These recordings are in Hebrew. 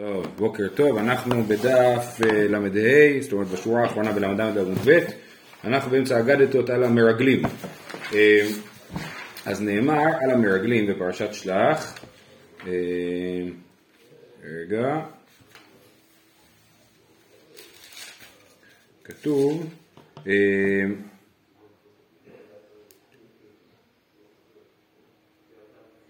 טוב, בוקר טוב, אנחנו בדף אה, ל"ה, זאת אומרת בשורה האחרונה בל"ד עמוד ב', אנחנו באמצע אגדתות על המרגלים. אה, אז נאמר על המרגלים בפרשת שלח, אה, רגע, כתוב,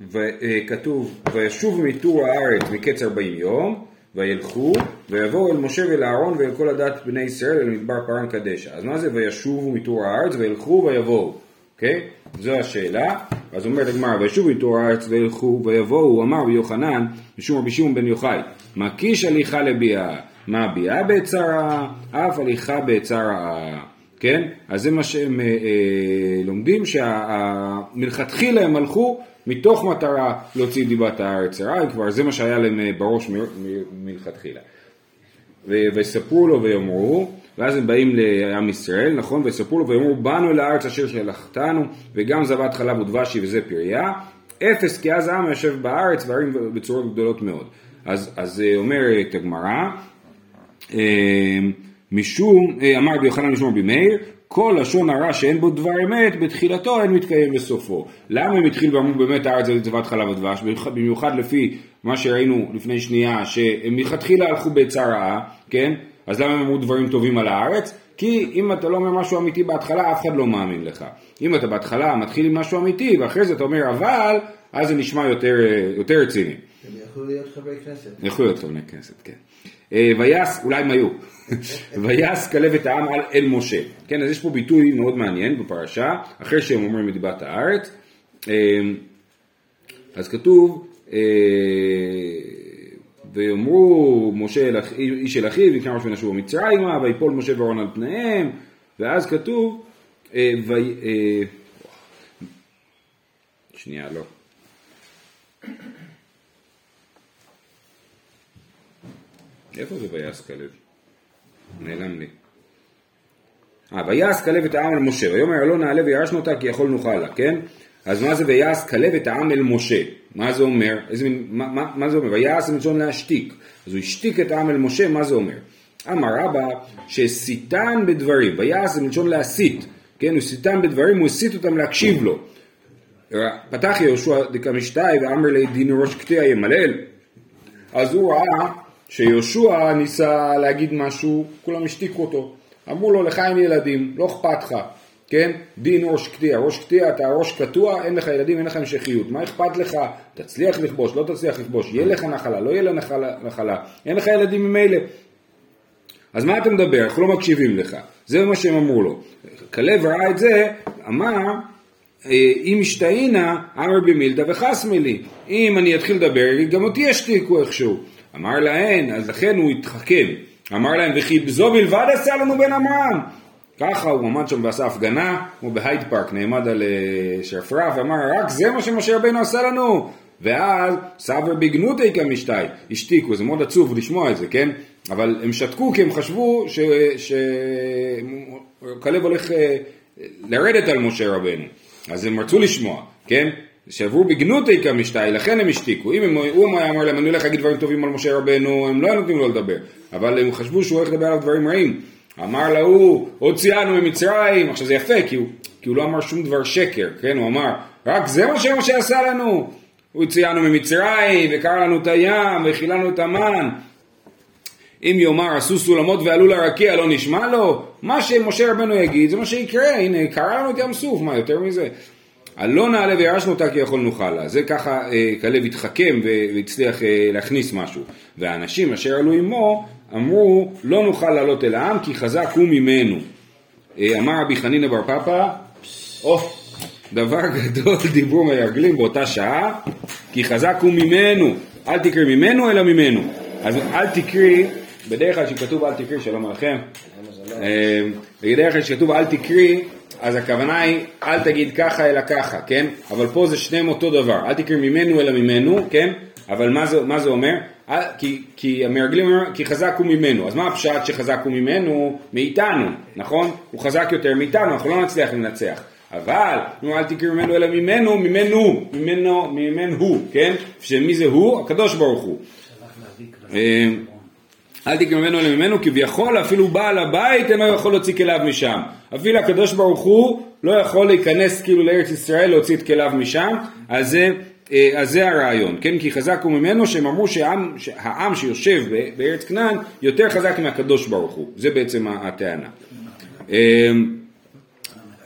וכתוב, וישוב מתור הארץ מקץ ארבעים יום, וילכו, ויבואו אל משה ואל אהרון ואל כל הדת בני ישראל אל מדבר פרן קדשה. אז מה זה וישובו מתור הארץ וילכו ויבואו, אוקיי? זו השאלה. אז אומרת הגמרא, וישובו מתור הארץ וילכו ויבואו, אמר ביוחנן, משום רבי שמעון בן יוחאי, מה קיש הליכה לביאה, מה ביאה בצרה, אף הליכה בצרה. כן? אז זה מה שהם אה, אה, לומדים, שמלכתחילה הם הלכו מתוך מטרה להוציא דיבת הארץ רעה, כבר זה מה שהיה להם אה, בראש מלכתחילה. ויספרו לו ויאמרו, ואז הם באים לעם ישראל, נכון? ויספרו לו ויאמרו, באנו אל הארץ אשר שלחתנו, וגם זבת חלב ודבשי וזה פריה, אפס כי אז העם יושב בארץ וערים בצורות גדולות מאוד. אז, אז אה, אומרת הגמרא, אה, משום, אמר רבי יוחנן משום רבי מאיר, כל לשון הרע שאין בו דבר אמת, בתחילתו אין מתקיים בסופו. למה הם התחילו ואמרו באמת הארץ זה צבת חלב ודבש? במיוחד לפי מה שראינו לפני שנייה, שהם מלכתחילה הלכו בעצה רעה, כן? אז למה הם אמרו דברים טובים על הארץ? כי אם אתה לא אומר משהו אמיתי בהתחלה, אף אחד לא מאמין לך. אם אתה בהתחלה מתחיל עם משהו אמיתי, ואחרי זה אתה אומר אבל, אז זה נשמע יותר, יותר רציני. הם יכלו להיות חברי כנסת. יכלו להיות חברי כנסת, כן. אה, ויעש, אולי הם היו, ויעש כלב את העם אל משה. כן, אז יש פה ביטוי מאוד מעניין בפרשה, אחרי שהם אומרים את דיבת הארץ. אה, אז כתוב, אה, ויאמרו משה איש אל אחיו, יקרא ראש ונשובו מצרימה, ויפול משה ואורון על פניהם, ואז כתוב, שנייה, לא. איפה זה ויעש כלב? נעלם לי. אה, ויעש כלב את העם אל משה, ויאמר לא נעלה וירשנו אותה כי יכול נוכל לה, כן? אז מה זה ויעש כלב את העם אל משה? מה זה אומר? איזה מין, מה, מה, מה זה אומר? ויעש זה מלשון להשתיק. אז הוא השתיק את העם אל משה, מה זה אומר? אמר רבא שסיתן בדברים, ויעש זה מלשון להסית, כן? הוא סיתן בדברים, הוא הסית אותם להקשיב לו. פתח יהושע דקמשתאי ואמר לי ראש קטיע ימלל. אז הוא ראה שיהושע ניסה להגיד משהו, כולם השתיקו אותו. אמרו לו, לך אין ילדים, לא אכפת לך, כן? דין ראש קטיע, ראש קטיע, אתה ראש קטוע, אין לך ילדים, אין לך המשכיות. מה אכפת לך? תצליח לכבוש, לא תצליח לכבוש, יהיה לך נחלה, לא יהיה לך נחלה, אין לך ילדים ממילא. אז מה אתה מדבר? אנחנו לא מקשיבים לך. זה מה שהם אמרו לו. כלב ראה את זה, אמר, אה, אם השתהינה, אמר במילתא וחסמי לי. אם אני אתחיל לדבר, גם אותי ישתיקו איכשהו. אמר להן, אז לכן הוא התחכם. אמר להם, וכי זו בלבד עשה לנו בן עמרם. ככה הוא עמד שם ועשה הפגנה, כמו בהייד פארק, נעמד על אה, שרפרף, ואמר, רק זה מה שמשה רבינו עשה לנו. ואז סבר בגנותי כמשתי, השתיקו, זה מאוד עצוב לשמוע את זה, כן? אבל הם שתקו כי הם חשבו שכלב הולך אה, לרדת על משה רבנו. אז הם רצו לשמוע, כן? שעברו בגנותי כמשתי, לכן הם השתיקו. אם הם, הוא היה אומר להם, אני הולך להגיד דברים טובים על משה רבנו, הם לא היו נותנים לו לדבר. אבל הם חשבו שהוא הולך לדבר על דברים רעים. אמר להוא, הוציאנו ממצרים, עכשיו זה יפה, כי הוא, כי הוא לא אמר שום דבר שקר, כן? הוא אמר, רק זה מה שמשה עשה לנו. הוא הוציאנו ממצרים, וקרא לנו את הים, והכילנו את המן. אם יאמר עשו סולמות ועלו לרקיע לא נשמע לו? מה שמשה רבנו יגיד זה מה שיקרה, הנה קרא לנו את ים סוף, מה יותר מזה? הלא נעלה וירשנו אותה כי יכול נוכל לה. זה ככה אה, כלב התחכם והצליח אה, להכניס משהו. והאנשים אשר עלו עמו אמרו לא נוכל לעלות אל העם כי חזק הוא ממנו. אה, אמר רבי חנינא בר פפא, או, דבר גדול דיברו מרגלים באותה שעה כי חזק הוא ממנו. אל תקריא ממנו אלא ממנו. אז אל תקריא, בדרך כלל שכתוב אל תקריא, שלום עליכם. בדרך כלל שכתוב אל תקריא אז הכוונה היא, אל תגיד ככה אלא ככה, כן? אבל פה זה שניהם אותו דבר, אל תקרא ממנו אלא ממנו, כן? אבל מה זה, מה זה אומר? כי, כי המרגלים אומרים, כי חזק הוא ממנו, אז מה הפשט שחזק הוא ממנו? מאיתנו, נכון? הוא חזק יותר מאיתנו, אנחנו לא נצליח לנצח. אבל, נו אל תקרא ממנו אלא ממנו, ממנו, ממנו, ממנו הוא, כן? שמי זה הוא? הקדוש ברוך הוא. אל תקרא ממנו אלא ממנו, כביכול אפילו בעל הבית אינו יכול להוציא כליו משם. אפילו הקדוש ברוך הוא לא יכול להיכנס כאילו לארץ ישראל להוציא את כליו משם, אז זה, אה, אז זה הרעיון, כן? כי חזק הוא ממנו שהם אמרו שהעם, שהעם שיושב בארץ כנען יותר חזק מהקדוש ברוך הוא, זה בעצם הטענה.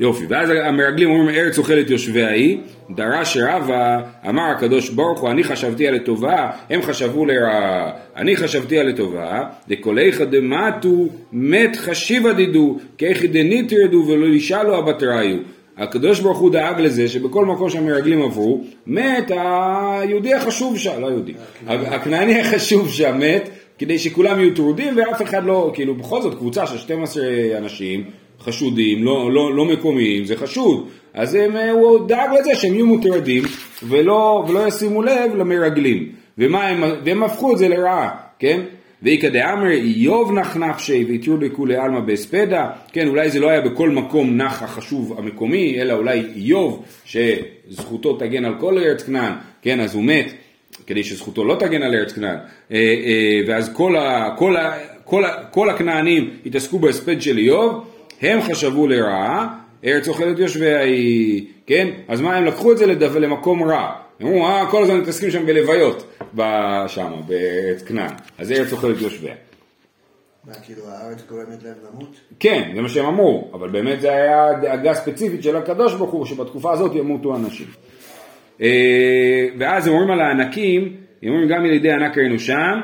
יופי, ואז המרגלים אומרים ארץ אוכלת יושביה היא, דרש רבה, אמר הקדוש ברוך הוא, אני חשבתי על לטובה, הם חשבו לרעה, אני חשבתי על לטובה, דקוליך דמטו, מת חשיבה דידו, כאיכי דנית ירדו ולא ישאלו הבטראיו. הקדוש ברוך הוא דאג לזה שבכל מקום שהמרגלים עברו, מת היהודי החשוב שם, לא יהודי, הכנעני החשוב שם מת, כדי שכולם יהיו טרודים ואף אחד לא, כאילו בכל זאת קבוצה של 12 אנשים חשודים, לא, לא, לא מקומיים, זה חשוד. אז הם, אה, הוא דאג לזה שהם יהיו מוטרדים ולא, ולא ישימו לב למרגלים. ומה הם, והם הפכו את זה לרעה, כן? ואיכא דאמר איוב נח נפשי ויתרו לכולי עלמא בהספדה, כן אולי זה לא היה בכל מקום נח החשוב המקומי, אלא אולי איוב שזכותו תגן על כל ארץ כנען, כן אז הוא מת כדי שזכותו לא תגן על ארץ כנען, אה, אה, ואז כל, ה, כל, ה, כל, ה, כל הכנענים התעסקו בהספד של איוב, הם חשבו לרעה, ארץ אוכלת יושביה היא, כן? אז מה, הם לקחו את זה לדו, למקום רע. אמרו, אה, כל הזמן מתעסקים שם בלוויות, שם, בארץ כנען. אז ארץ אוכלת יושביה. מה, כאילו הארץ גורמת להם למות? כן, זה מה שהם אמרו, אבל באמת זה היה דאגה ספציפית של הקדוש ברוך הוא, שבתקופה הזאת ימותו אנשים. אה, ואז הם אומרים על הענקים, הם אומרים גם ילידי ענק היינו שם,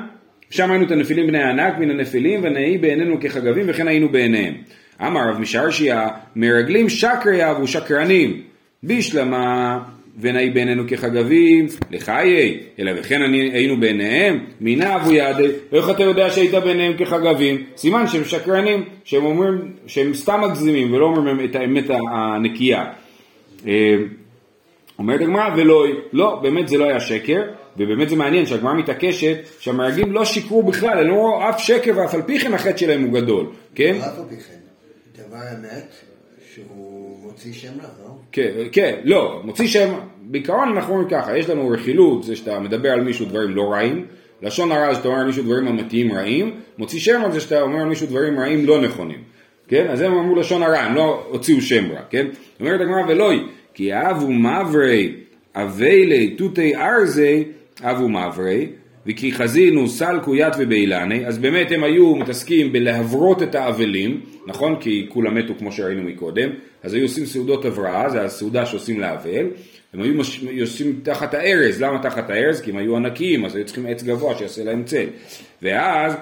שם היינו את הנפילים בני הענק מן הנפילים ונהי בעינינו כחגבים וכן היינו בעיניהם. אמר רב משרשיה, מרגלים שקרי אהבו שקרנים, בישלמה ונהי בעינינו כחגבים, לחיי, אלא וכן אני, היינו בעיניהם, מינה אבו יעדי, ואיך אתה יודע שהיית בעיניהם כחגבים? סימן שהם שקרנים, שהם אומרים, שהם סתם מגזימים ולא אומרים את האמת הנקייה. אה, אומרת הגמרא ולא, לא, באמת זה לא היה שקר, ובאמת זה מעניין שהגמרא מתעקשת שהמרגלים לא שיקרו בכלל, הם לא ראו אף שקר ואף על פי כן החטא שלהם הוא גדול, כן? אף על פי כן. דבר אמת שהוא מוציא שם רע, לא? כן, כן, לא, מוציא שם, בעיקרון אנחנו אומרים ככה, יש לנו רכילות, זה שאתה מדבר על מישהו דברים לא רעים, לשון הרע זה שאתה אומר על מישהו דברים אמיתיים רעים, מוציא שם זה שאתה אומר על מישהו דברים רעים לא נכונים, כן? אז הם אמרו לשון הרע, הם לא הוציאו שם רע, כן? אומרת הגמרא ולוי, כי אבו מברי אביילי תותי ארזי אבו מברי וכי חזינו סלקו ית ובאילני, אז באמת הם היו מתעסקים בלהברות את האבלים, נכון? כי כולם מתו כמו שראינו מקודם, אז היו עושים סעודות הבראה, זה הסעודה שעושים לאבל, הם היו מש... עושים תחת הארז, למה תחת הארז? כי הם היו ענקיים, אז היו צריכים עץ גבוה שיעשה להם צל. ואז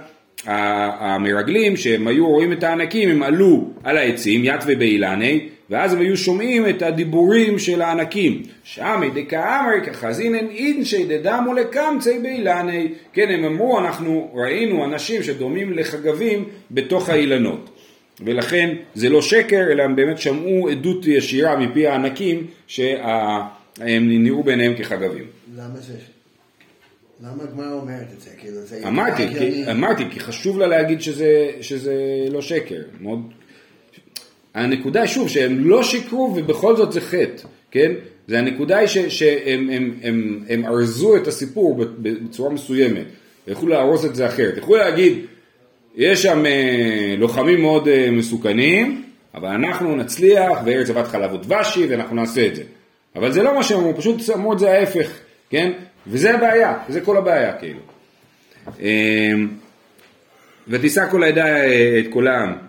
המרגלים, שהם היו רואים את הענקים, הם עלו על העצים, ית ובאילני, ואז הם היו שומעים את הדיבורים של הענקים. שמי דקאמרי כחזינן אינשי דדמו לקמצי באילני. כן, הם אמרו, אנחנו ראינו אנשים שדומים לחגבים בתוך האילנות. ולכן זה לא שקר, אלא הם באמת שמעו עדות ישירה מפי הענקים שהם נראו בעיניהם כחגבים. למה זה? למה הגמרא אומרת את זה? כאילו זה... אמרתי, כי, אמרתי, כי חשוב לה להגיד שזה, שזה לא שקר. מאוד... הנקודה היא שוב שהם לא שיקרו ובכל זאת זה חטא, כן? זה הנקודה היא שהם הם, הם, הם ארזו את הסיפור בצורה מסוימת, ויכולו להרוס את זה אחרת. יכולו להגיד, יש שם אה, לוחמים מאוד אה, מסוכנים, אבל אנחנו נצליח, וארץ אבת חלב ודבשי, ואנחנו נעשה את זה. אבל זה לא מה שהם אמרו, פשוט אמרו את זה ההפך, כן? וזה הבעיה, וזה כל הבעיה כאילו. אמ, ותישא כל העדה אה, את קולם אה,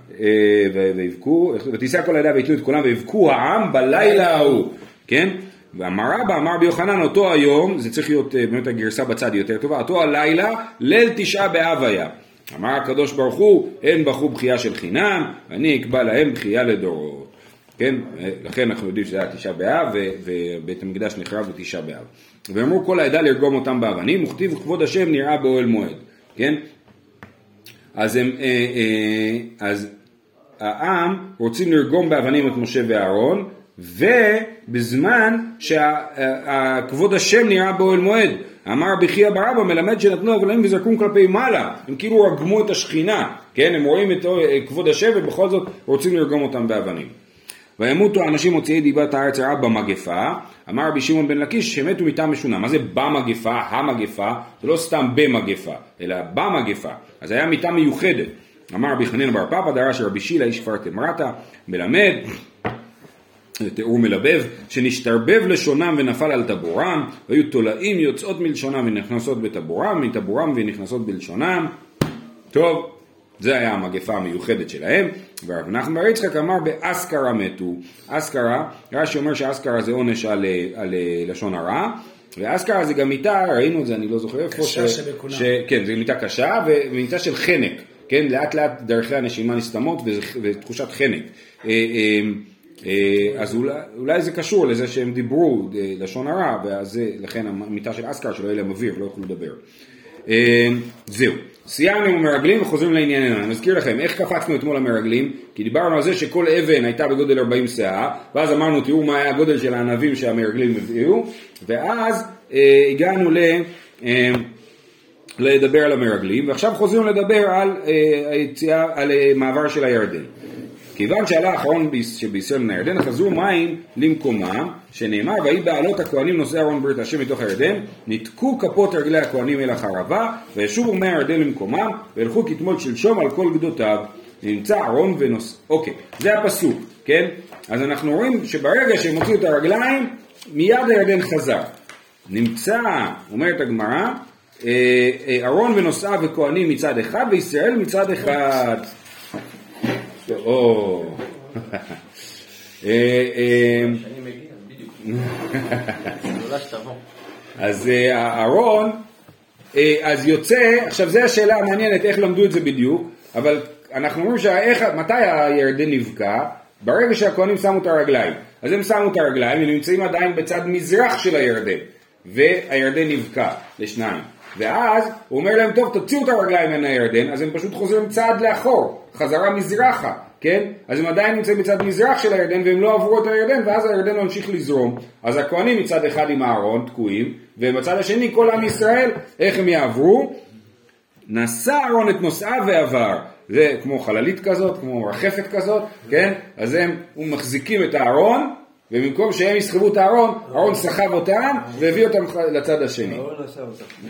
ויבכו, ותישא כל העדה ויתלו את קולם ויבכו העם בלילה ההוא, כן? ואמר רבא, אמר ביוחנן, אותו היום, זה צריך להיות אה, באמת הגרסה בצד יותר טובה, אותו הלילה, ליל תשעה באב היה. אמר הקדוש ברוך הוא, הם בכו בכייה של חינם, ואני אקבע להם בכייה לדורות. כן, לכן אנחנו יודעים שזה היה תשעה באב, ובית המקדש נחרב בתשעה באב. ואמרו כל העדה לרגום אותם באבנים, וכתיב כבוד השם נראה באוהל מועד, כן? אז, הם, אה, אה, אז העם רוצים לרגום באבנים את משה ואהרון, ובזמן שכבוד השם נראה באוהל מועד. אמר בחייא ברבא מלמד שנתנו אבנים וזרקום כלפי מעלה, הם כאילו רגמו את השכינה, כן? הם רואים את כבוד השם ובכל זאת רוצים לרגום אותם באבנים. וימותו האנשים מוציאי דיבת הארץ הרע במגפה, אמר רבי שמעון בן לקיש שמתו מיתה משונה. מה זה במגפה, המגפה? זה לא סתם במגפה, אלא במגפה. אז היה מיתה מיוחדת. אמר רבי חנין בר פפא דרש רבי שילה איש כפר תמרתא מלמד תיאור מלבב, שנשתרבב לשונם ונפל על טבורם, והיו תולעים יוצאות מלשונם ונכנסות בטבורם, מטבורם ונכנסות בלשונם. טוב, זה היה המגפה המיוחדת שלהם, ורב נחמן בר יצחק אמר באסכרה מתו. אסכרה, רש"י אומר שאסכרה זה עונש על, על לשון הרע, ואסכרה זה גם מיטה, ראינו את זה, אני לא זוכר איפה, קשה שבכולם. ש, כן, זו מיטה קשה, ומיטה של חנק, כן, לאט לאט דרכי הנשימה נסתמות ותחושת חנק. אה, אה, אה, אז אולי, זה קשור לזה שהם דיברו לשון הרע, ולכן המיטה של אסכרה שלא יהיה להם אוויר ולא יוכלו לדבר. זהו. סיימנו עם המרגלים וחוזרים לענייננו. אני מזכיר לכם, איך קפצנו אתמול למרגלים? כי דיברנו על זה שכל אבן הייתה בגודל 40 סאה, ואז אמרנו תראו מה היה הגודל של הענבים שהמרגלים הביאו, ואז אה, הגענו ל... אה, לדבר על המרגלים, ועכשיו חוזרים לדבר על, אה, היציאה, על אה, מעבר של הירדן. כיוון שעלה האחרון שבישראל מן הירדן, חזרו מים למקומם, שנאמר, ויהי בעלות הכהנים נושאי ארון ברית השם מתוך הירדן, ניתקו כפות רגלי הכהנים אל החרבה, וישובו מי הירדן למקומם, וילכו כתמול שלשום על כל גדותיו. נמצא ארון ונושא. אוקיי, זה הפסוק, כן? אז אנחנו רואים שברגע שהם הוציאו את הרגליים, מיד הירדן חזר. נמצא, אומרת הגמרא, אה, אה, ונושאיו וכהנים מצד אחד, וישראל מצד אחד. או. אה, אה, אז אה, אהרון, אז יוצא, עכשיו זו השאלה המעניינת איך למדו את זה בדיוק, אבל אנחנו אומרים שמתי הירדן נבקע? ברגע שהכהנים שמו את הרגליים. אז הם שמו את הרגליים, הם נמצאים עדיין בצד מזרח של הירדן, והירדן נבקע לשניים. ואז הוא אומר להם, טוב, תוציאו את הרגליים מן הירדן, אז הם פשוט חוזרים צעד לאחור, חזרה מזרחה, כן? אז הם עדיין נמצאים מצד מזרח של הירדן והם לא עברו את הירדן, ואז הירדן ממשיך לזרום. אז הכהנים מצד אחד עם הארון תקועים, ובצד השני כל עם ישראל, איך הם יעברו? נשא אהרון את נושאיו ועבר. זה כמו חללית כזאת, כמו רחפת כזאת, כן? אז הם מחזיקים את הארון, ובמקום שהם יסחבו את הארון, הארון סחב אותם והביא אותם לצד השני.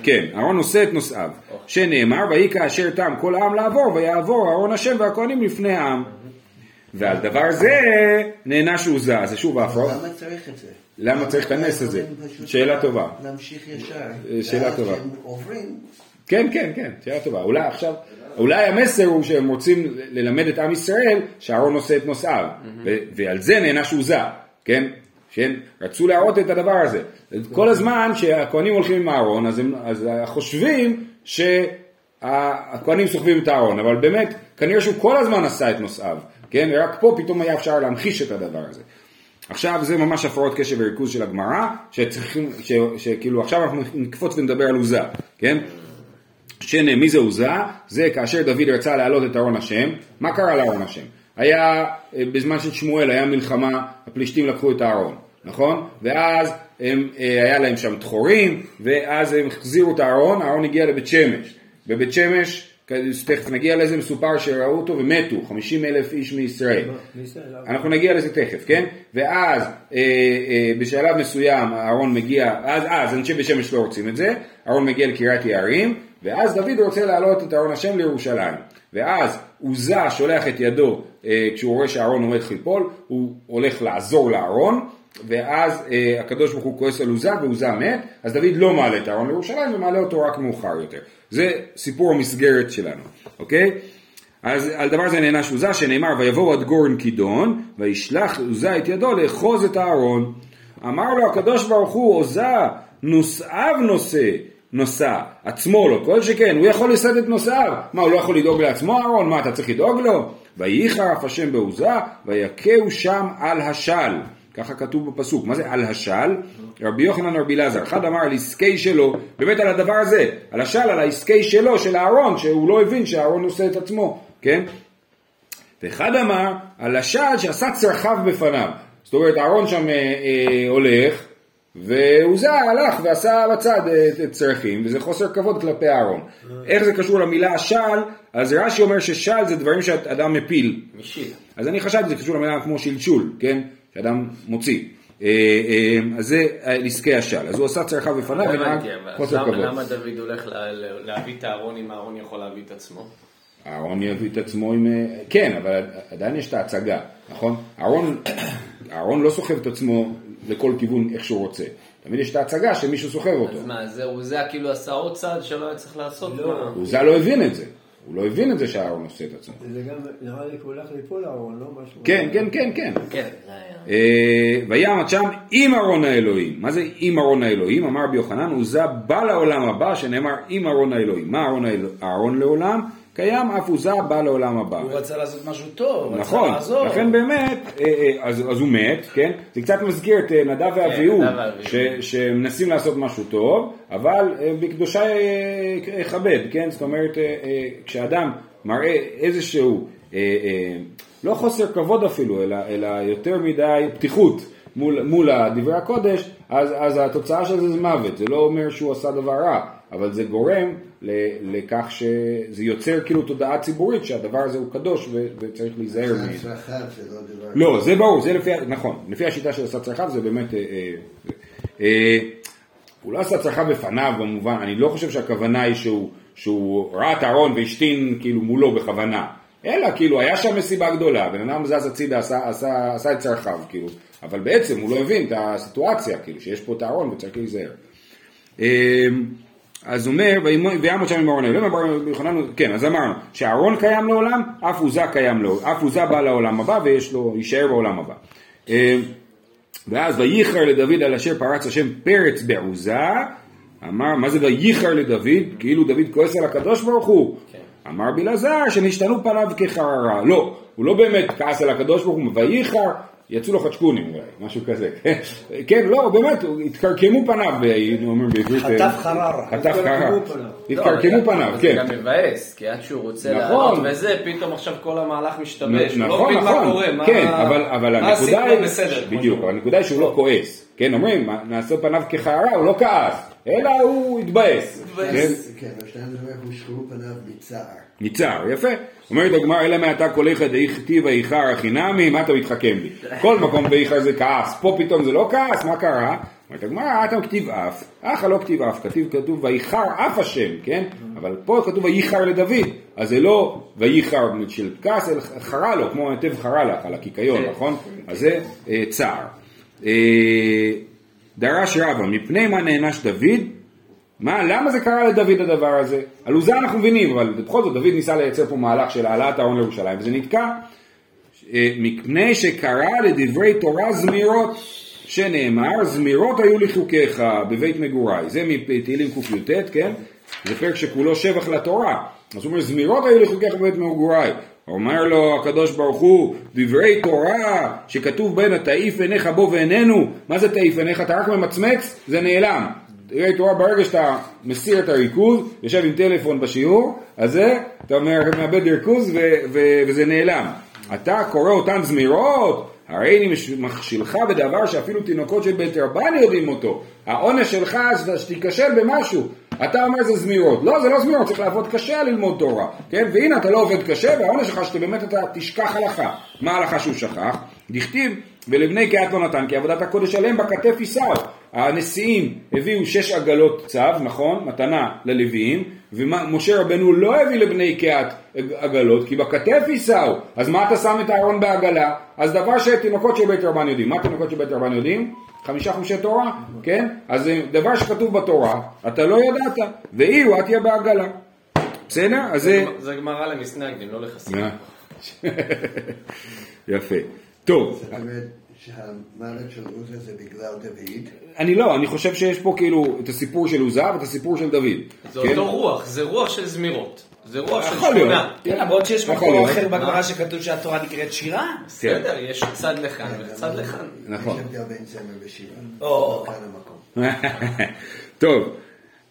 כן, הארון נושא את נושאיו. שנאמר, ויהי כאשר תם כל העם לעבור, ויעבור אהרון השם והכהנים לפני העם. ועל דבר זה נענש עוזה. זה שוב ההפרעות. למה צריך את זה? למה צריך את הנס הזה? שאלה טובה. להמשיך ישר. שאלה טובה. כן, כן, כן, שאלה טובה. אולי עכשיו, אולי המסר הוא שהם רוצים ללמד את עם ישראל שהארון נושא את נושאיו, ועל זה נענש עוזה, כן? שהם רצו להראות את הדבר הזה. כל הזמן שהכהנים הולכים עם הארון, אז, אז חושבים שהכהנים סוחבים את הארון, אבל באמת, כנראה שהוא כל הזמן עשה את נושאיו, כן? ורק פה פתאום היה אפשר להמחיש את הדבר הזה. עכשיו זה ממש הפרעות קשב וריכוז של הגמרא, שצריכים, ש, שכאילו עכשיו אנחנו נקפוץ ונדבר על עוזה, כן? שנה, מי זה עוזה? זה כאשר דוד רצה להעלות את ארון השם, מה קרה לארון השם? היה, אה, בזמן של שמואל היה מלחמה, הפלישתים לקחו את הארון, נכון? ואז הם, אה, היה להם שם דחורים, ואז הם החזירו את הארון, הארון הגיע לבית שמש. בבית שמש, תכף נגיע לזה, מסופר שראו אותו ומתו, 50 אלף איש מישראל. אנחנו נגיע לזה תכף, כן? ואז אה, אה, בשלב מסוים הארון מגיע, אז, אז אנשי בית שמש לא רוצים את זה, הארון מגיע לקריית יערים, ואז דוד רוצה להעלות את ארון השם לירושלים. ואז עוזה שולח את ידו אה, כשהוא רואה שהארון עומד ליפול, הוא הולך לעזור לארון, ואז אה, הקדוש ברוך הוא כועס על עוזה ועוזה מת, אז דוד לא מעלה את הארון לירושלים ומעלה אותו רק מאוחר יותר. זה סיפור המסגרת שלנו, אוקיי? אז על דבר זה נענש עוזה שנאמר ויבואו עד גורן כידון וישלח עוזה את ידו לאחוז את הארון. אמר לו הקדוש ברוך הוא עוזה נושאיו נושא נושא, עצמו לא, כל שכן, הוא יכול לשאת את נושאיו, מה הוא לא יכול לדאוג לעצמו אהרון, מה אתה צריך לדאוג לו? וייחרף השם בעוזה, ויכהו שם על השל, ככה כתוב בפסוק, מה זה על השל? רבי יוחנן רבי אלעזר, אחד אמר על עסקי שלו, באמת על הדבר הזה, על השל, על העסקי שלו, של אהרון, שהוא לא הבין שאהרון עושה את עצמו, כן? ואחד אמר על השל שעשה צרכיו בפניו, זאת אומרת אהרון שם אה, אה, הולך, ועוזה הלך ועשה בצד אה, צרכים, וזה חוסר כבוד כלפי אהרון. איך זה קשור למילה של? אז רש"י אומר ששל זה דברים שאדם מפיל. משיל. אז אני חשבתי שזה קשור למילה כמו שלשול, כן? שאדם מוציא. אה, אה, אז זה נזקי השל. אז הוא עשה צרכה בפניו לא ונהג חוסר כבוד. למה דוד הולך לה- לה- להביא את הארון אם הארון יכול להביא את עצמו? אהרון יביא את עצמו עם... אה, כן, אבל עדיין יש את ההצגה, נכון? אהרון, אהרון לא סוחב את עצמו לכל כיוון איך שהוא רוצה. תמיד יש את ההצגה שמישהו סוחב אותו. אז מה, זה הוא זה כאילו עשה עוד צעד שלא היה צריך לעשות? לא. עוזה לא הבין את זה. הוא לא הבין את זה שאהרון עושה את עצמו. זה גם, נראה לי שהוא הולך ליפול אהרון, לא משהו. כן, כן, כן, כן. כן. אה, וימת שם עם ארון האלוהים. מה זה עם ארון האלוהים? אמר רבי יוחנן, עוזה בא לעולם הבא, שנאמר עם ארון האלוהים. מה ארון הארון לעולם? קיים אף עוזה בא לעולם הבא. הוא רצה לעשות משהו טוב, רצה נכון, לעזור. לכן באמת, אה, אה, אז, אז הוא מת, כן? זה קצת מזכיר את אה, נדב ואביהו, נדב ואביהו. ש- שמנסים לעשות משהו טוב, אבל בקדושה יכבד, כן? זאת אומרת, כשאדם מראה איזשהו, לא חוסר כבוד אפילו, אלא, אלא יותר מדי פתיחות מול, מול דברי הקודש, אז, אז התוצאה של זה זה מוות, זה לא אומר שהוא עשה דבר רע, אבל זה גורם לכך שזה יוצר כאילו תודעה ציבורית שהדבר הזה הוא קדוש וצריך להיזהר ממנו. הצלחה זה לא דבר... לא, זה ברור, זה לפי, נכון, לפי השיטה של עשה צרכיו זה באמת, אה, אה, אה, הוא לא עשה צרכיו בפניו במובן, אני לא חושב שהכוונה היא שהוא, שהוא ראה את הארון והשתין כאילו מולו בכוונה, אלא כאילו היה שם מסיבה גדולה, בן אדם זז הצידה, עשה, עשה, עשה את צרכיו, כאילו, אבל בעצם הוא לא הבין את הסיטואציה, כאילו, שיש פה את הארון וצריך להיזהר. אז הוא אומר, ויעמוד שם עם ארון האלוהים, אמר יוחנן, כן, אז אמרנו, שהארון קיים לעולם, אף עוזה קיים לעולם, אף עוזה בא לעולם הבא ויש לו, יישאר בעולם הבא. אה, ואז וייחר לדוד על אשר פרץ השם פרץ בעוזה, אמר, מה זה וייחר לדוד? כאילו דוד כועס על הקדוש ברוך הוא. אמר בלעזר שנשתנו פניו כחררה. לא, הוא לא באמת כעס על הקדוש ברוך הוא, וייחר, יצאו לו חדשקונים אולי, משהו כזה. כן, לא, באמת, התקרקמו פניו, היינו אומרים בעברית. אה, חטף חררה. חטף התקרקמו חררה. פניו. התקרקמו לא, פניו, זה כן. גם מבאס, כי עד שהוא רוצה נכון. לעלות וזה, פתאום עכשיו כל המהלך משתבש, לא נכון, נכון, כן, אבל, אבל הנקודה היא, לא בדיוק, אבל הנקודה היא שהוא לא כועס, כן, אומרים, נעשה פניו כחררה, הוא לא כעס, אלא הוא התבאס, כן, כן, השניים דברים הושחרו פניו מצער. ניצר, יפה, אומרת הגמר, אלא מעתה קוליך דאיכתיב איכר החינמי, מה אתה מתחכם לי, כל מקום באיכר זה כעס, פה פתאום זה לא כעס, מה קרה? אומרת הגמרא, אתה כתיב אף, אחא לא כתיב אף, כתיב כתוב וייחר אף השם, כן? אבל פה כתוב וייחר לדוד, אז זה לא וייחר של כעס, אלא חרה לו, כמו היטב חרה לך, על הקיקיון, כן. נכון? אז זה אה, צער. אה, דרש רבא, מפני מה נענש דוד? מה, למה זה קרה לדוד הדבר הזה? על עוזה אנחנו מבינים, אבל בכל זאת דוד ניסה לייצר פה מהלך של העלאת ההון לירושלים, וזה נתקע. אה, מפני שקרא לדברי תורה זמירות, שנאמר, זמירות היו לחוקיך בבית מגוריי. זה מתהילים קי"ט, כן? זה פרק שכולו שבח לתורה. אז הוא אומר, זמירות היו לחוקיך בבית מגוריי. אומר לו הקדוש ברוך הוא, דברי תורה שכתוב בין התעיף עיניך בו ואיננו, מה זה תעיף עיניך? אתה רק ממצמץ, זה נעלם. דברי תורה ברגע שאתה מסיר את הריכוז, יושב עם טלפון בשיעור, אז זה, אתה מאבד ריכוז ו- ו- וזה נעלם. אתה קורא אותן זמירות, הרי אני מכשילך בדבר שאפילו תינוקות של בית רבן יודעים אותו. העונש שלך זה שתיכשל במשהו. אתה אומר זה זמירות. לא, זה לא זמירות, צריך לעבוד קשה ללמוד תורה. כן? והנה אתה לא עובד קשה, והעונש שלך שבאמת אתה תשכח הלכה. מה ההלכה שהוא שכח? דכתיב, ולבני קהת לא נתן, כי עבודת הקודש עליהם בכתף יישאו. הנשיאים הביאו שש עגלות צו, נכון? מתנה ללוויים, ומשה רבנו לא הביא לבני קהת עגלות, כי בכתף יישאו. אז מה אתה שם את הארון בעגלה? אז דבר שתינוקות של בית רבן יודעים. מה תינוקות של בית רבן יודעים? חמישה חומשי תורה, כן? אז זה דבר שכתוב בתורה, אתה לא ידעת, ואילו את תהיה בעגלה. בסדר? אז זה... זה גמרא למסנגדים, לא לחסידים. יפה. טוב, זאת אומרת שהמוות של עוזה זה בגלל דוד. אני לא, אני חושב שיש פה כאילו את הסיפור של עוזה ואת הסיפור של דוד. זה כן? אותו רוח, זה רוח של זמירות. זה רוח של. שכונה. כן, למרות שיש יכול מקום. אחר בגמרא שכתוב שהתורה נקראת שירה. בסדר, יש צד לכאן וצד לכאן. נכון. יש הבדל בין זמר ושירה. או. כאן המקום. טוב,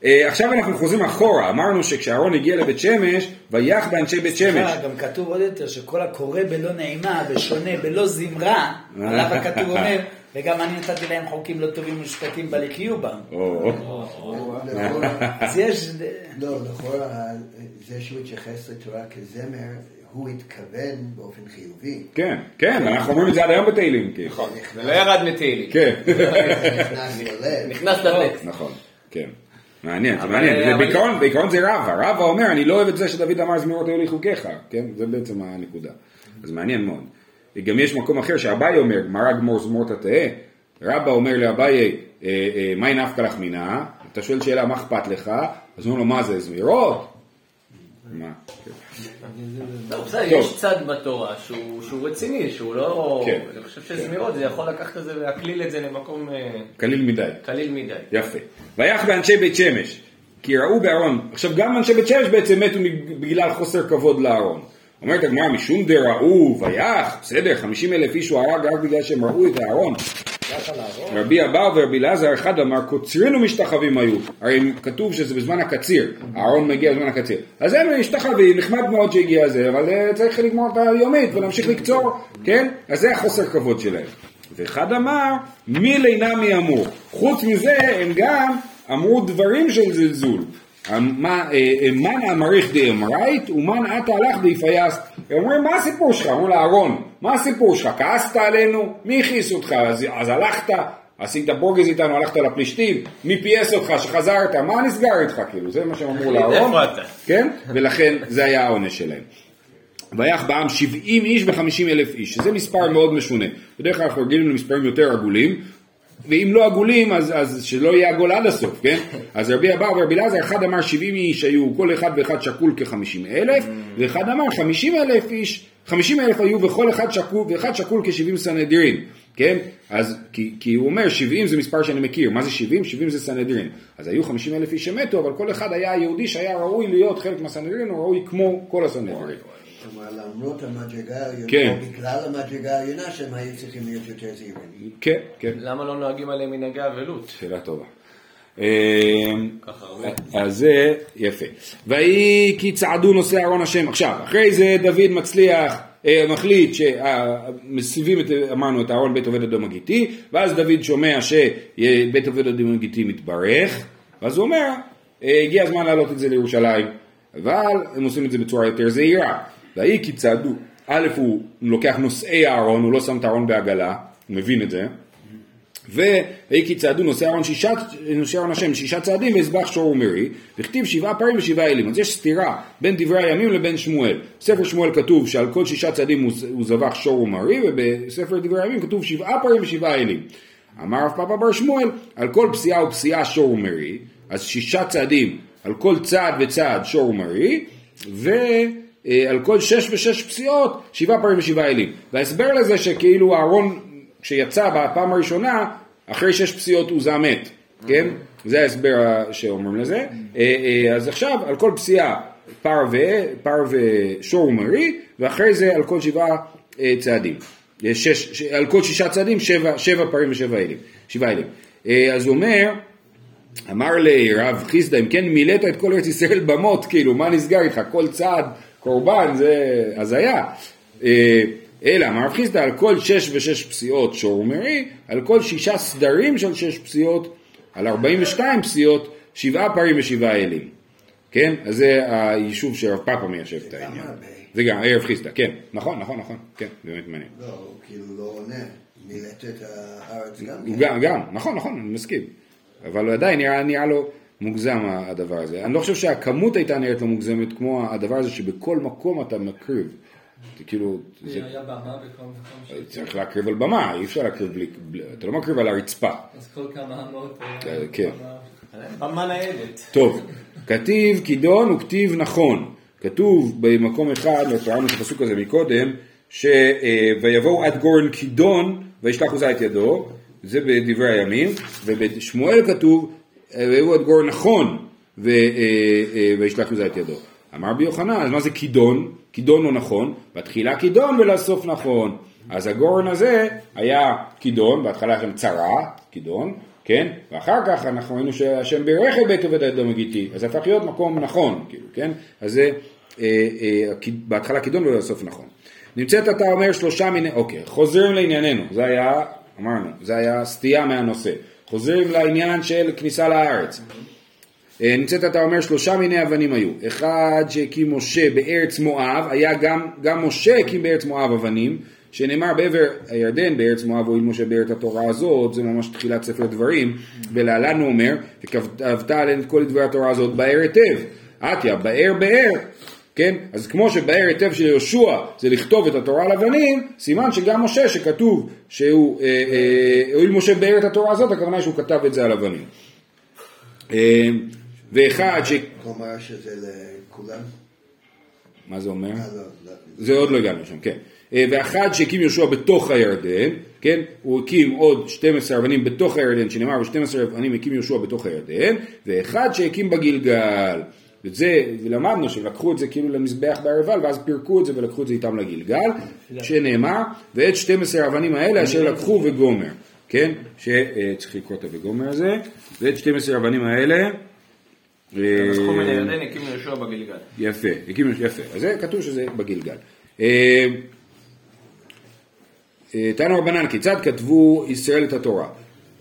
עכשיו אנחנו חוזרים אחורה, אמרנו שכשאהרון הגיע לבית שמש, ויח באנשי בית שמש. גם כתוב עוד יותר שכל הקורא בלא נעימה ושונה בלא זמרה, עליו הכתוב אומר, וגם אני נתתי להם חוקים לא טובים ומשפטים בלחיו בם. אז יש... לא, לכאורה זה שהוא התייחס לתורה כזמר, הוא התכוון באופן חיובי. כן, כן, אנחנו אומרים את זה עד היום בתהילים, כאילו. זה לא ירד מתהילים. כן, נכנס ללב. נכנס ללב. נכון, כן. מעניין, זה מעניין, זה אבל- בעיקרון, בעיקרון זה רבא, רבא אומר אני לא אוהב את זה שדוד אמר זמירות היו לי חוקיך, כן, זה בעצם הנקודה, אז מעניין מאוד. גם יש מקום אחר שאביי אומר, גמרא גמור זמורת התהא, רבא אומר לאביי, אה, אה, מהי נפקא לך מינא, אתה שואל שאלה מה אכפת לך, אז הוא אומר לו מה זה זמירות? מה? כן. לא, בסדר, טוב. יש צד בתורה שהוא רציני, שהוא לא... כן. אני חושב שזמירות, זה יכול לקחת את זה ולהקליל את זה למקום אה, קליל מדי. קליל מדי. יפה. ויח באנשי בית שמש, כי ראו בארון, עכשיו גם אנשי בית שמש בעצם מתו בגלל חוסר כבוד לארון. אומרת הגמרא, משום דראו ויח, בסדר, 50 אלף איש הוא הרג רק בגלל שהם ראו את הארון. רבי אבאו ורבי אלעזר אחד אמר, קוצרין ומשתחווים היו. הרי כתוב שזה בזמן הקציר, הארון מגיע בזמן הקציר. אז הם משתחווים, נחמד מאוד שהגיע זה, אבל אה, צריך לגמור את היומית ולהמשיך לקצור, כן? אז זה החוסר כבוד שלהם. ואחד אמר, מי לינה מי אמור. חוץ מזה, הם גם אמרו דברים של זלזול. מה- אה, אה, מן אמריך דאמרייט ומן עתה הלך דאיפייס. הם אומרים מה הסיפור שלך? אומרים לאהרון מה הסיפור שלך? כעסת עלינו? מי הכעיס אותך? אז, אז הלכת? עשית בורגז איתנו, הלכת לפלישתים? מי פייס אותך שחזרת? מה נסגר איתך? כאילו זה מה שהם אמרו לאהרון. כן? ולכן זה היה העונש שלהם. ויח בעם 70 איש ו-50 אלף איש, שזה מספר מאוד משונה. בדרך כלל אנחנו רגילים למספרים יותר עגולים, ואם לא עגולים אז, אז שלא יהיה עגול עד הסוף, כן? אז רבי אבאו ורבי אלעזר, אחד אמר 70 איש היו, כל אחד ואחד שקול כ-50 אלף, ואחד אמר 50 אלף איש, 50 אלף היו וכל אחד שקול, ואחד שקול כ-70 סנהדרין, כן? אז, כי, כי הוא אומר 70 זה מספר שאני מכיר, מה זה 70? 70 זה סנהדרין. אז היו 50 אלף איש שמתו, אבל כל אחד היה יהודי שהיה ראוי להיות חלק מהסנהדרין, הוא ראוי כמו כל הסנהדרין. כלומר, למרות המדרגה העליונה, כן. בגלל המדרגה העליונה, שהם היו צריכים להיות יותר זהירים. כן, כן. למה לא נוהגים עליהם מנהגי אבלות? שאלה טובה. הרבה. אז זה יפה. ויהי כי צעדו נושא ארון השם. עכשיו, אחרי זה דוד מצליח, אה, מחליט שמסביבים, את, אמרנו, את ארון בית עובד אדום הגיתי, ואז דוד שומע שבית עובד אדום הגיתי מתברך, ואז הוא אומר, אה, הגיע הזמן להעלות את זה לירושלים, אבל הם עושים את זה בצורה יותר זהירה. ויהי כי צעדו, א' הוא לוקח נושאי הארון, הוא לא שם את הארון בעגלה, הוא מבין את זה, ויהי כי צעדו נושא ארון שישה, השם שישה צעדים ואזבח שור ומרי, וכתיב שבעה פעמים ושבעה אלים. אז יש סתירה בין דברי הימים לבין שמואל. בספר שמואל כתוב שעל כל שישה צעדים הוא, הוא זבח שור ומרי, ובספר דברי הימים כתוב שבעה פעמים ושבעה אלים. אמר רב פאפא בר שמואל, על כל פסיעה ופסיעה שור ומרי, אז שישה צעדים, על כל צעד וצעד שור ומרי, ועל כל שש ושש פסיעות, שבעה פעמים ושבעה אלים. וההסבר לזה שכאילו אהרון כשיצא בפעם הראשונה, אחרי שש פסיעות הוא זה מת, כן? זה ההסבר שאומרים לזה. אה, אה, אז עכשיו, על כל פסיעה פר, ו, פר ושור ומרי, ואחרי זה על כל שבעה אה, צעדים. שש, על כל שישה צעדים, שבע, שבע פרים ושבע אלים. שבעה אלים. אה, אז הוא אומר, אמר לרב חיסדא, אם כן מילאת את כל ארץ ישראל במות, כאילו, מה נסגר איתך? כל צעד קורבן זה הזיה. אה, אלא, אמר רב חיסדא, על כל שש ושש פסיעות שור ומרי, על כל שישה סדרים של שש פסיעות, על ארבעים ושתיים פסיעות, שבעה פרים ושבעה אלים. כן? אז זה היישוב שרב פאפא מיישב את העניין. זה גם ערב חיסדא, כן. נכון, נכון, נכון. כן, באמת מעניין. לא, הוא כאילו לא עונה. מילאת את הארץ גם כן. גם, גם, נכון, נכון, אני מסכים. אבל עדיין נראה לו מוגזם הדבר הזה. אני לא חושב שהכמות הייתה נראית לו מוגזמת כמו הדבר הזה שבכל מקום אתה מקריב. זה כאילו, זה, היה במה בכל מקום ש... צריך להקריב על במה, אי אפשר להקריב בלי, אתה לא מקריב על הרצפה. אז כל כמה אמות... אה, אה, כן. במה- ניידת. טוב, כתיב כידון וכתיב נכון. כתוב במקום אחד, קראנו את הפסוק הזה מקודם, שויבואו עד גורן כידון וישלחו זה את ידו, זה בדברי הימים, ובשמואל כתוב ויבואו עד גורן נכון אה, אה, וישלחו זה את ידו. אמר רבי יוחנן, אז מה זה כידון? כידון לא נכון, בתחילה כידון ולסוף נכון. אז הגורן הזה היה כידון, בהתחלה היה שם צרה, כידון, כן? ואחר כך אנחנו ראינו שהשם בירך בית עובד האדום הגיתי, אז זה הפך להיות מקום נכון, כאילו, כן? אז זה אה, אה, בהתחלה כידון ולסוף נכון. נמצאת אתה אומר שלושה מיני, אוקיי, חוזרים לענייננו, זה היה אמרנו, זה היה סטייה מהנושא. חוזרים לעניין של כניסה לארץ. אה, נמצאת אתה אומר שלושה מיני אבנים היו, אחד שהקים משה בארץ מואב, היה גם, גם משה הקים בארץ מואב אבנים, שנאמר בעבר הירדן בארץ מואב הואיל משה בארץ התורה הזאת, זה ממש תחילת ספר דברים, ולהלן הוא אומר, וכתבת עליהם את כל דברי התורה הזאת באר היטב, עטיה, באר באר, כן? אז כמו שבאר היטב של יהושע זה לכתוב את התורה על אבנים, סימן שגם משה שכתוב שהוא, אה, אה, הואיל משה באר את התורה הזאת, הכוונה שהוא כתב את זה על אבנים. אה, ואחד ש... כלומר שזה לכולם? מה זה אומר? לא, לא. זה עוד לא הגענו שם, כן. ואחד שהקים יהושע בתוך הירדן, כן, הוא הקים עוד 12 אבנים בתוך הירדן, שנאמר ב-12 אבנים הקים יהושע בתוך הירדן, ואחד שהקים בגלגל. ואת זה, ולמדנו שלקחו את זה כאילו למזבח בערבל, ואז פירקו את זה ולקחו את זה איתם לגלגל, שנאמר, ואת 12 האבנים האלה אשר לקחו וגומר, כן, שצריך לקרוא את הוגומר הזה, ואת 12 האבנים האלה, אה, לקחו מן הירדן, הקימו יהושע בגלגל. יפה, הקימו, יפה, אז זה כתוב שזה בגלגל. אה, אה, תנו רבנן, כיצד כתבו ישראל את התורה?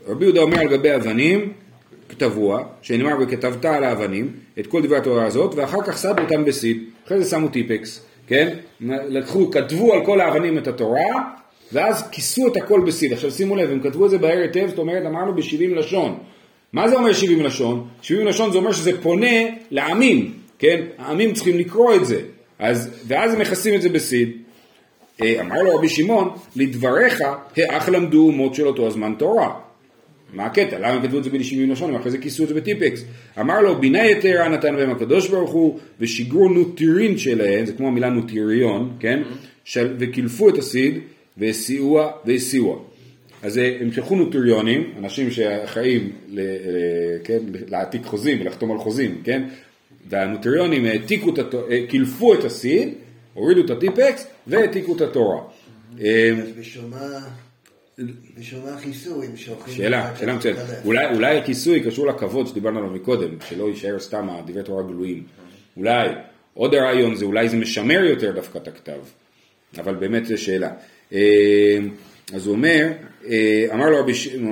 רבי יהודה אומר על גבי אבנים, כתבוע, שנאמר וכתבת על האבנים, את כל דברי התורה הזאת, ואחר כך שמו אותם בסיד, אחרי זה שמו טיפקס, כן? לקחו, כתבו על כל האבנים את התורה, ואז כיסו את הכל בסיד. עכשיו שימו לב, הם כתבו את זה בהר היטב, זאת אומרת, אמרנו ב-70 לשון. מה זה אומר 70 לשון? 70 לשון זה אומר שזה פונה לעמים, כן? העמים צריכים לקרוא את זה. אז, ואז הם מכסים את זה בסיד. אה, אמר לו רבי שמעון, לדבריך, האח למדו אומות של אותו הזמן תורה. מה הקטע? למה הם כתבו את זה ב-70 לשון? אחרי זה כיסו את זה בטיפקס. אמר לו, בינה יתרה נתן בהם הקדוש ברוך הוא, ושיגרו נוטירין שלהם, זה כמו המילה נוטיריון, כן? של, וקילפו את הסיד, והסיעוה והסיעוה. אז אה, הם שלחו נוטריונים, אנשים שאחראים ל, ל, כן, להעתיק חוזים ולחתום על חוזים, כן? והנוטריונים העתיקו את התורה, אה, קילפו את הסיד, הורידו את הטיפקס והעתיקו את התורה. אז בשביל מה... בשביל מה כיסו אם שולחים... שאלה, שאלה מצוינת. אולי, אולי הכיסוי קשור לכבוד שדיברנו עליו מקודם, שלא יישאר סתם הדברי תורה גלויים. אולי, עוד הרעיון זה אולי זה משמר יותר דווקא את הכתב, אבל באמת זו שאלה. אז הוא אומר, אה, אמר לו, רבי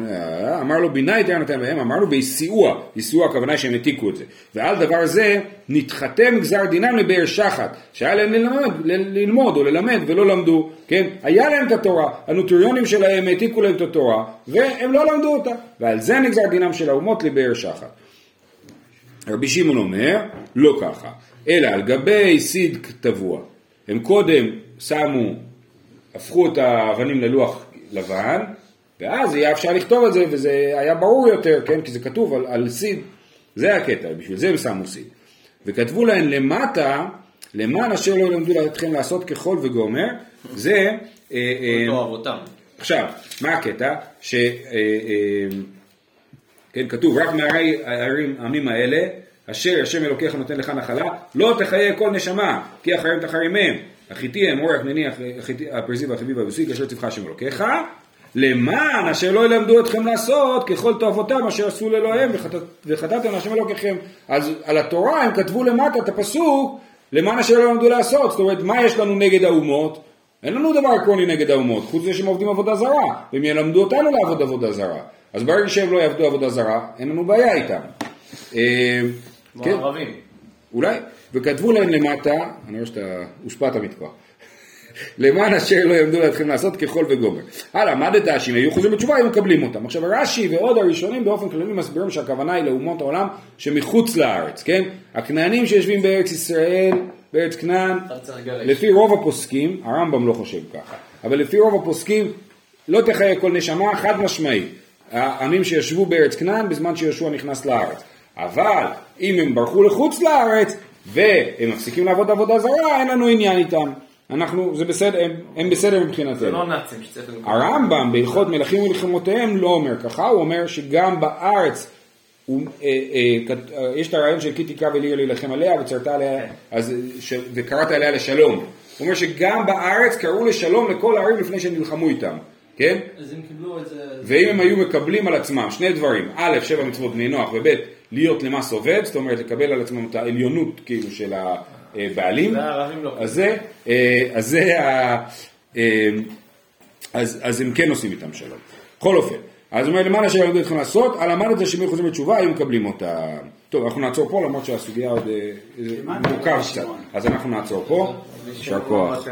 אה, אמר לו בינה יתר נתן בהם, אמר לו ביסיוע, יסיוע הכוונה שהם העתיקו את זה. ועל דבר זה נתחתם גזר דינם לבאר שחת, שהיה להם ללמד, ל- ללמוד או ללמד ולא למדו, כן? היה להם את התורה, הנוטריונים שלהם העתיקו להם את התורה, והם לא למדו אותה. ועל זה נגזר דינם של האומות לבאר שחת. רבי שמעון אומר, לא ככה, אלא על גבי סיד טבוע. הם קודם שמו, הפכו את האבנים ללוח לבן, ואז היה אפשר לכתוב את זה, וזה היה ברור יותר, כן? כי זה כתוב על, על סיד. זה הקטע, בשביל זה הם שמו סיד. וכתבו להם למטה, למען אשר לא ילמדו אתכם לעשות ככל וגומר, זה... אה, אה. עכשיו, מה הקטע? ש... אה, כן, כתוב, רק מהרי העמים האלה, אשר השם אלוקיך נותן לך נחלה, לא תחיה כל נשמה, כי אחריהם תחרימם. החיטי, האמורי, הכנעני, החיטי, הפרזי והחיבי והבוסי, כאשר צבך השם אלוקיך, למען אשר לא ילמדו אתכם לעשות ככל תועבותם אשר עשו לאלוהיהם וחטאת- וחטאתם להשם אלוקיכם. אז על התורה הם כתבו למטה את הפסוק, למען אשר לא ילמדו לעשות. זאת אומרת, מה יש לנו נגד האומות? אין לנו דבר עקרוני נגד האומות, חוץ מזה שהם עובדים עבודה זרה, והם ילמדו אותנו לעבוד עבודה זרה. אז ברגע שהם לא יעבדו עבודה זרה, אין לנו בעיה איתם. אה, כמו כן, הערבים. אולי, וכתבו להם למטה, אני רואה שאתה הושפעת מתקוע, למען אשר לא ילמדו לכם לעשות ככל וגומר. הלאה, למדת שאם היו חוזרים בתשובה היו מקבלים אותם. עכשיו רש"י ועוד הראשונים באופן כללי מסבירים שהכוונה היא לאומות העולם שמחוץ לארץ, כן? הכנענים שיושבים בארץ ישראל, בארץ כנען. לפי רוב הפוסקים, הרמב"ם לא חושב ככה, אבל לפי רוב הפוסקים לא תחיה כל נשמה חד משמעי. העמים שישבו בארץ כנען בזמן שיהושע נכנס לארץ. אבל אם הם ברחו לחוץ לארץ והם מפסיקים לעבוד עבודה זרה, אין לנו עניין איתם. אנחנו, זה בסדר, הם, הם בסדר מבחינתנו. זה לא נאצים שצריך. הרמב"ם בהלכות מלכים ומלחמותיהם לא אומר ככה, הוא אומר שגם בארץ הוא, אה, אה, כת- אה, יש את הרעיון של כי תקרא ולי להילחם עליה וצרת עליה אז, אה, ש, וקראת עליה לשלום. הוא אומר שגם בארץ קראו לשלום לכל הערים לפני שהם נלחמו איתם, כן? אז הם קיבלו את זה... ואם הם היו מקבלים על עצמם שני דברים, א', שבע מצוות בני נוח, וב', להיות למס עובד, זאת אומרת לקבל על עצמם את העליונות כאילו של הבעלים, לא. אז זה, אה, אז זה, אה, אז, אז הם כן עושים איתם שלום. בכל אופן, אז הוא אומר למעלה שלמדו אתכם לעשות, על המד הזה שמי חוזרים בתשובה היו מקבלים אותה. טוב, אנחנו נעצור פה למרות שהסוגיה עוד אה, מורכב קצת, אז אנחנו נעצור פה, יישר כוח.